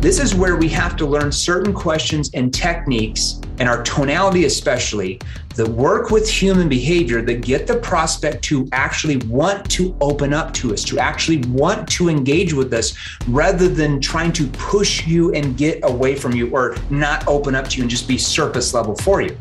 This is where we have to learn certain questions and techniques, and our tonality especially, that work with human behavior that get the prospect to actually want to open up to us, to actually want to engage with us, rather than trying to push you and get away from you or not open up to you and just be surface level for you.